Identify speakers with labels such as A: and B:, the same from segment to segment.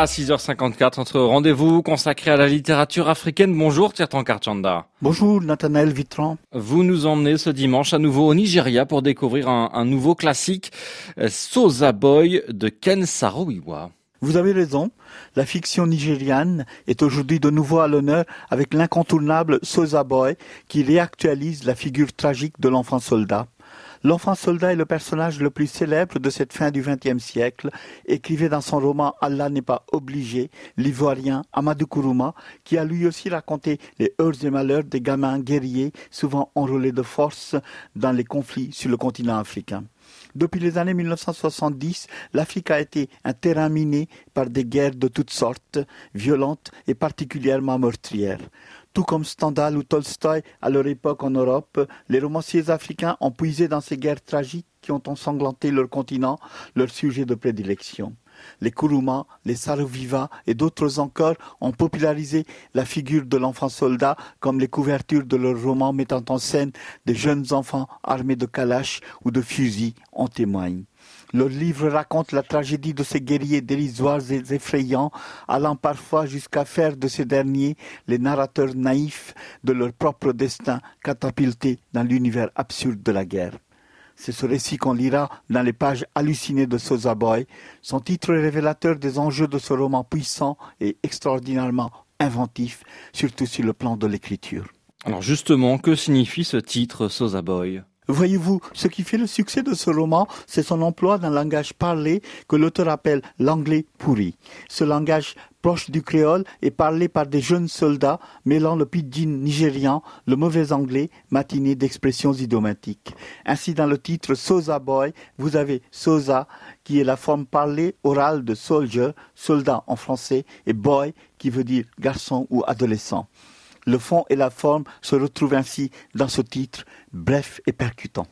A: à 6h54, notre rendez-vous consacré à la littérature africaine. Bonjour Tirtan Karchanda.
B: Bonjour Nathanaël Vitran.
A: Vous nous emmenez ce dimanche à nouveau au Nigeria pour découvrir un, nouveau classique, euh, Sosa Boy de Ken Saro-Wiwa.
B: Vous avez raison, la fiction nigériane est aujourd'hui de nouveau à l'honneur avec l'incontournable Sosa Boy qui réactualise la figure tragique de l'enfant soldat. L'enfant soldat est le personnage le plus célèbre de cette fin du XXe siècle, écrivait dans son roman Allah n'est pas obligé, l'ivoirien Amadou Kourouma, qui a lui aussi raconté les heurts et malheurs des gamins guerriers, souvent enrôlés de force dans les conflits sur le continent africain. Depuis les années 1970, l'Afrique a été un terrain miné par des guerres de toutes sortes, violentes et particulièrement meurtrières. Tout comme Stendhal ou Tolstoï à leur époque en Europe, les romanciers africains ont puisé dans ces guerres tragiques qui ont ensanglanté leur continent leur sujet de prédilection. Les Kuruma, les Saruviva et d'autres encore ont popularisé la figure de l'enfant soldat comme les couvertures de leurs romans mettant en scène des jeunes enfants armés de calaches ou de fusils en témoignent. Le livre raconte la tragédie de ces guerriers dérisoires et effrayants, allant parfois jusqu'à faire de ces derniers les narrateurs naïfs de leur propre destin catapultés dans l'univers absurde de la guerre. C'est ce récit qu'on lira dans les pages hallucinées de Sosa Boy. Son titre est révélateur des enjeux de ce roman puissant et extraordinairement inventif, surtout sur le plan de l'écriture.
A: Alors justement, que signifie ce titre Sosa Boy?
B: Voyez-vous, ce qui fait le succès de ce roman, c'est son emploi d'un langage parlé que l'auteur appelle l'anglais pourri. Ce langage proche du créole est parlé par des jeunes soldats mêlant le pidgin nigérian, le mauvais anglais, matiné d'expressions idiomatiques. Ainsi, dans le titre Sosa Boy, vous avez Sosa, qui est la forme parlée orale de soldier, soldat en français, et boy, qui veut dire garçon ou adolescent. Le fond et la forme se retrouvent ainsi dans ce titre, bref et percutant.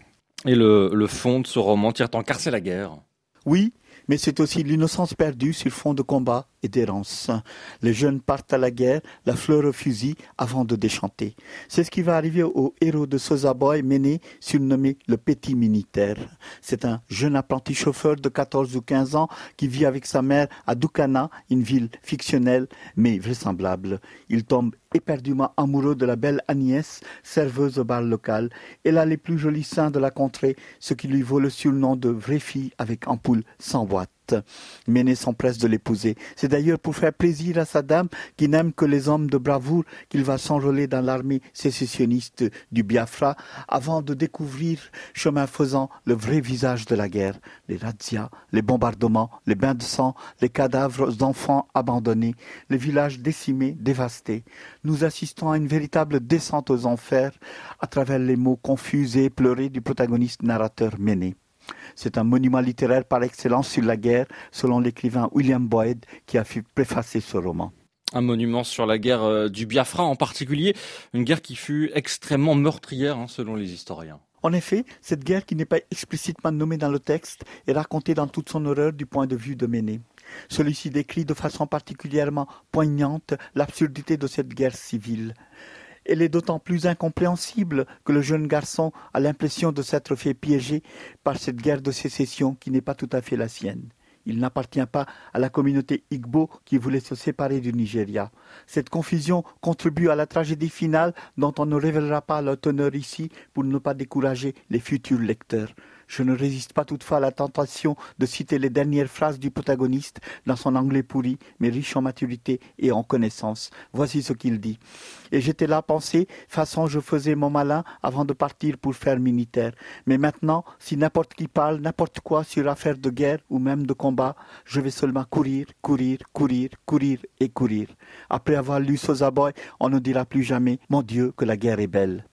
A: Et le, fond de ce roman tire en car c'est la guerre.
B: Oui, mais c'est aussi l'innocence perdue sur fond de combat et d'errance. Les jeunes partent à la guerre, la fleur au fusil, avant de déchanter. C'est ce qui va arriver au héros de Sosa Boy, Méné, surnommé le Petit Militaire. C'est un jeune apprenti chauffeur de 14 ou 15 ans qui vit avec sa mère à Dukana, une ville fictionnelle mais vraisemblable. Il tombe éperdument amoureux de la belle Agnès, serveuse au bar local. Elle a les plus jolis seins de la contrée, ce qui lui vaut le surnom de vraie fille avec ampoule sans boîte. Méné s'empresse de l'épouser. C'est d'ailleurs pour faire plaisir à sa dame, qui n'aime que les hommes de bravoure, qu'il va s'enrôler dans l'armée sécessionniste du Biafra, avant de découvrir, chemin faisant, le vrai visage de la guerre. Les razzias, les bombardements, les bains de sang, les cadavres d'enfants abandonnés, les villages décimés, dévastés. Nous assistons à une véritable descente aux enfers, à travers les mots confus et pleurés du protagoniste narrateur Méné. C'est un monument littéraire par excellence sur la guerre, selon l'écrivain William Boyd qui a fait préfacer ce roman.
A: Un monument sur la guerre euh, du Biafra en particulier, une guerre qui fut extrêmement meurtrière hein, selon les historiens.
B: En effet, cette guerre qui n'est pas explicitement nommée dans le texte est racontée dans toute son horreur du point de vue de Méné. Celui-ci décrit de façon particulièrement poignante l'absurdité de cette guerre civile. Elle est d'autant plus incompréhensible que le jeune garçon a l'impression de s'être fait piéger par cette guerre de sécession qui n'est pas tout à fait la sienne. Il n'appartient pas à la communauté Igbo qui voulait se séparer du Nigeria. Cette confusion contribue à la tragédie finale dont on ne révélera pas le teneur ici pour ne pas décourager les futurs lecteurs. Je ne résiste pas toutefois à la tentation de citer les dernières phrases du protagoniste dans son anglais pourri, mais riche en maturité et en connaissance. Voici ce qu'il dit. Et j'étais là pensé, façon je faisais mon malin avant de partir pour faire militaire. Mais maintenant, si n'importe qui parle n'importe quoi sur affaire de guerre ou même de combat, je vais seulement courir, courir, courir, courir et courir. Après avoir lu Sosa Boy, on ne dira plus jamais, mon Dieu, que la guerre est belle.